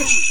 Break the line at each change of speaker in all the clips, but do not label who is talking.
Yeah!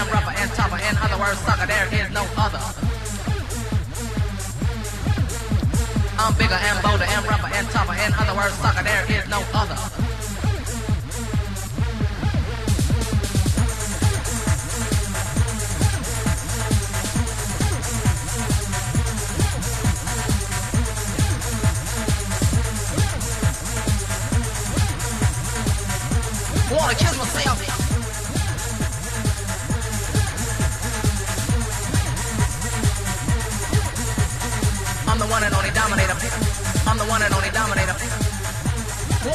am rougher and tougher. In other words, sucker, there is no other. I'm bigger and bolder and rougher and tougher. In other words, sucker, there is no other. Wanna kill myself?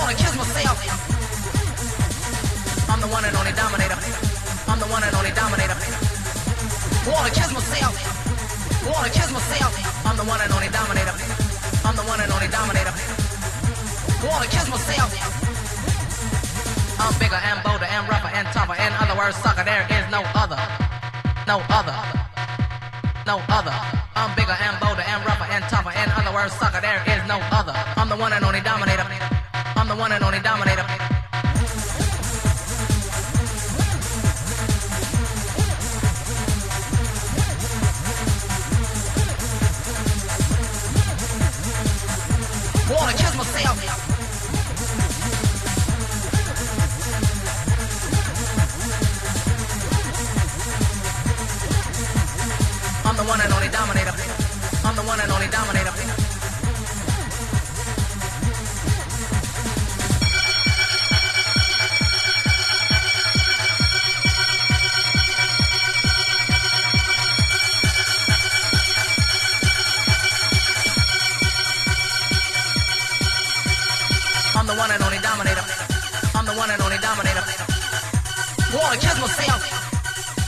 wanna kiss myself. I'm the one and only dominator. I'm the one and only dominator. Wanna kiss myself. Wanna kiss myself. I'm the one and only dominator. I'm the one and only dominator. Wanna kiss myself. I'm bigger and bolder and rougher and tougher. In other words, sucker, there is no other. No other. No other. I'm bigger and bolder and rougher and tougher. In other words, sucker, there is no other. I'm the one and only dominator. The one and only dominator.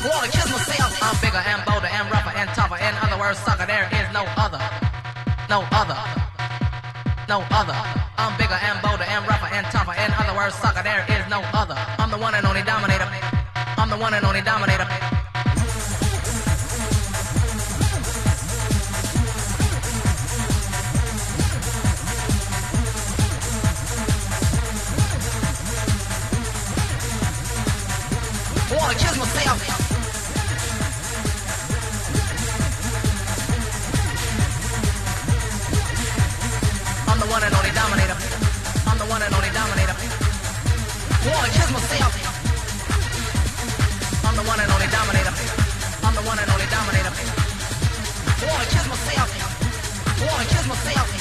Wanna kiss myself. I'm bigger and bolder and rougher and
tougher. In other words, sucker, there is no other. No other. No other. I'm bigger and bolder and rougher and tougher. In other words, sucker, there is no other. I'm the one and only dominator. I'm the
one and only dominator. Myself. myself. I'm the one and
only dominator. I'm the one and only dominator. Myself. Myself.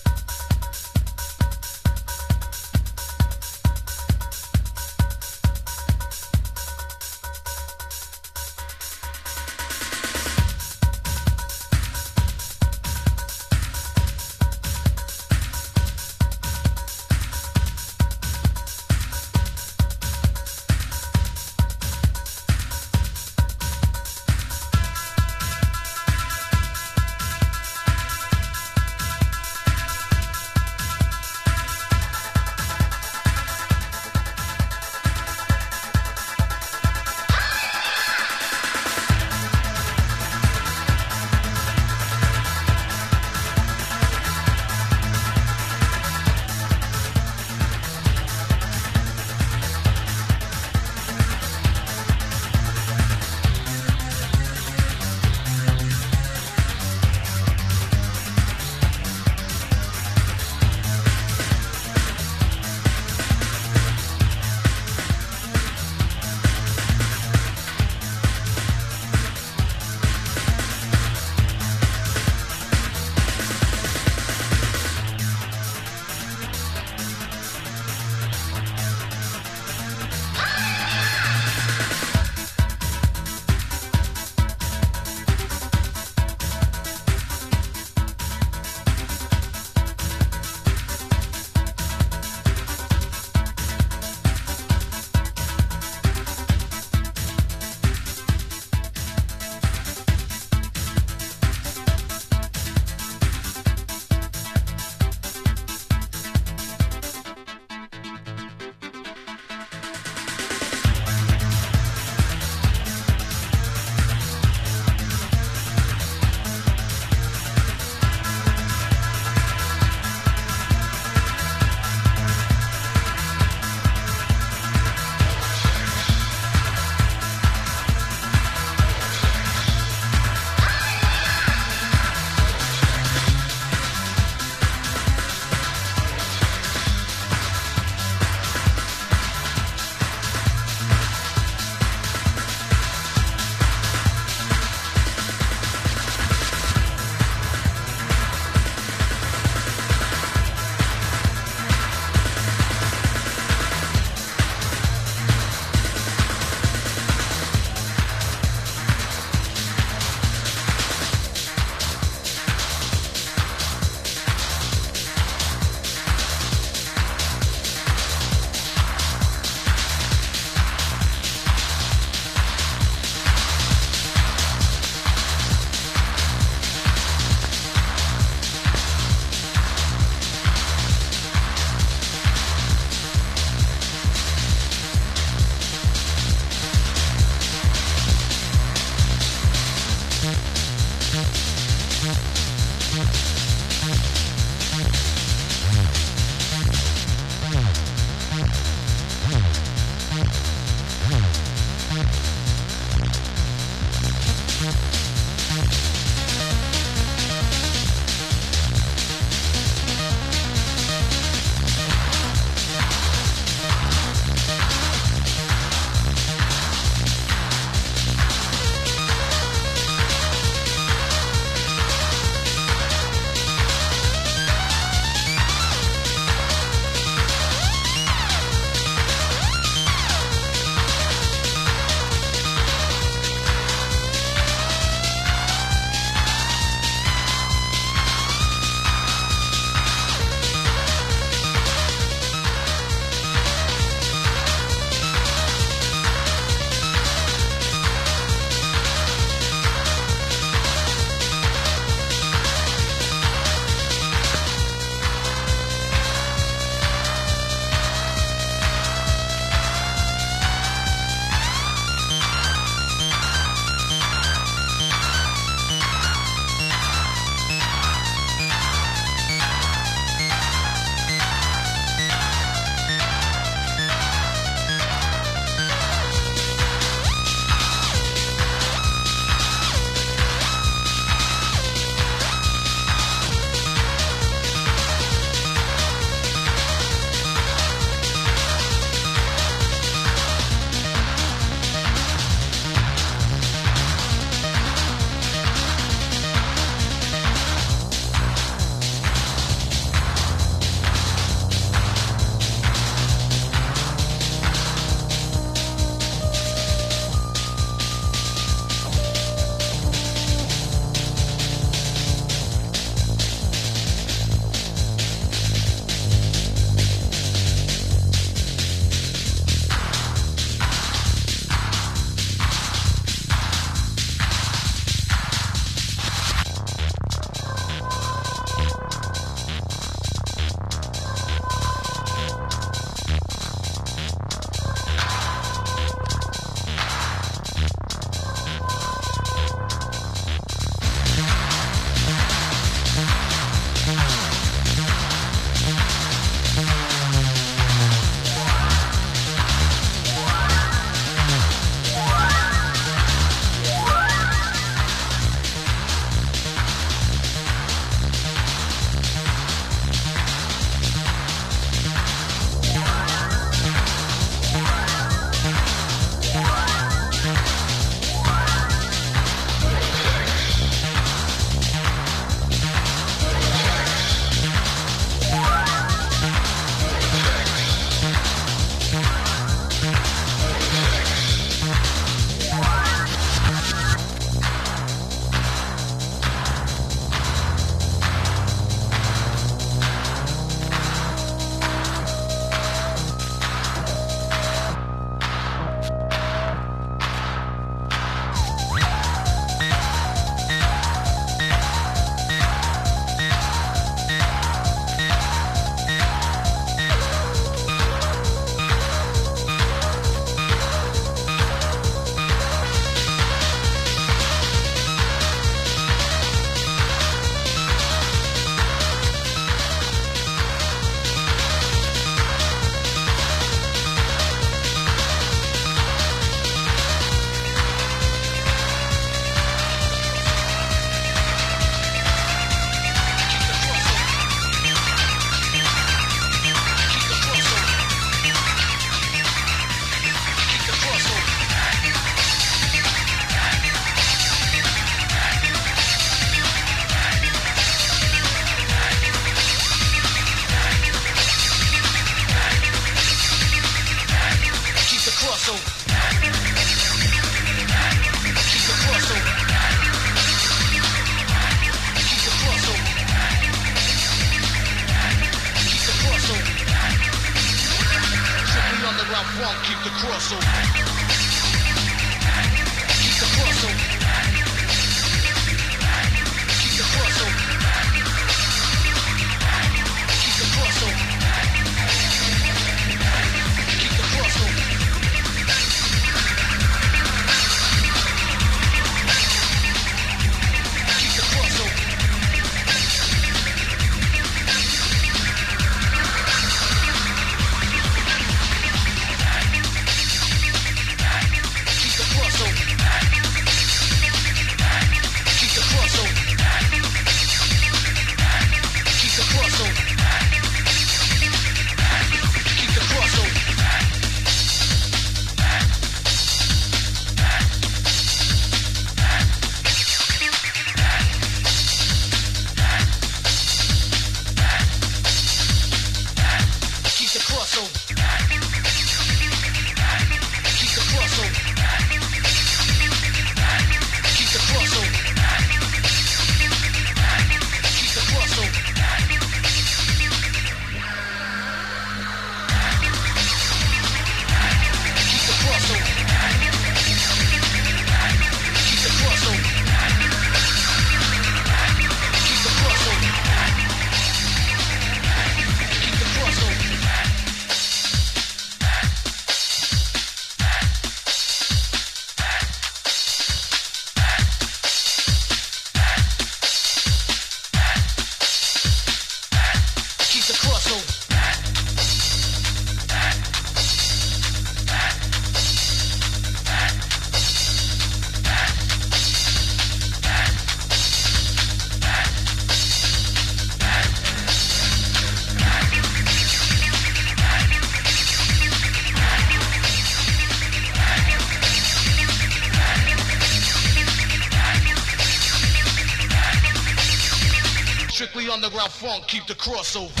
Keep
the crossover.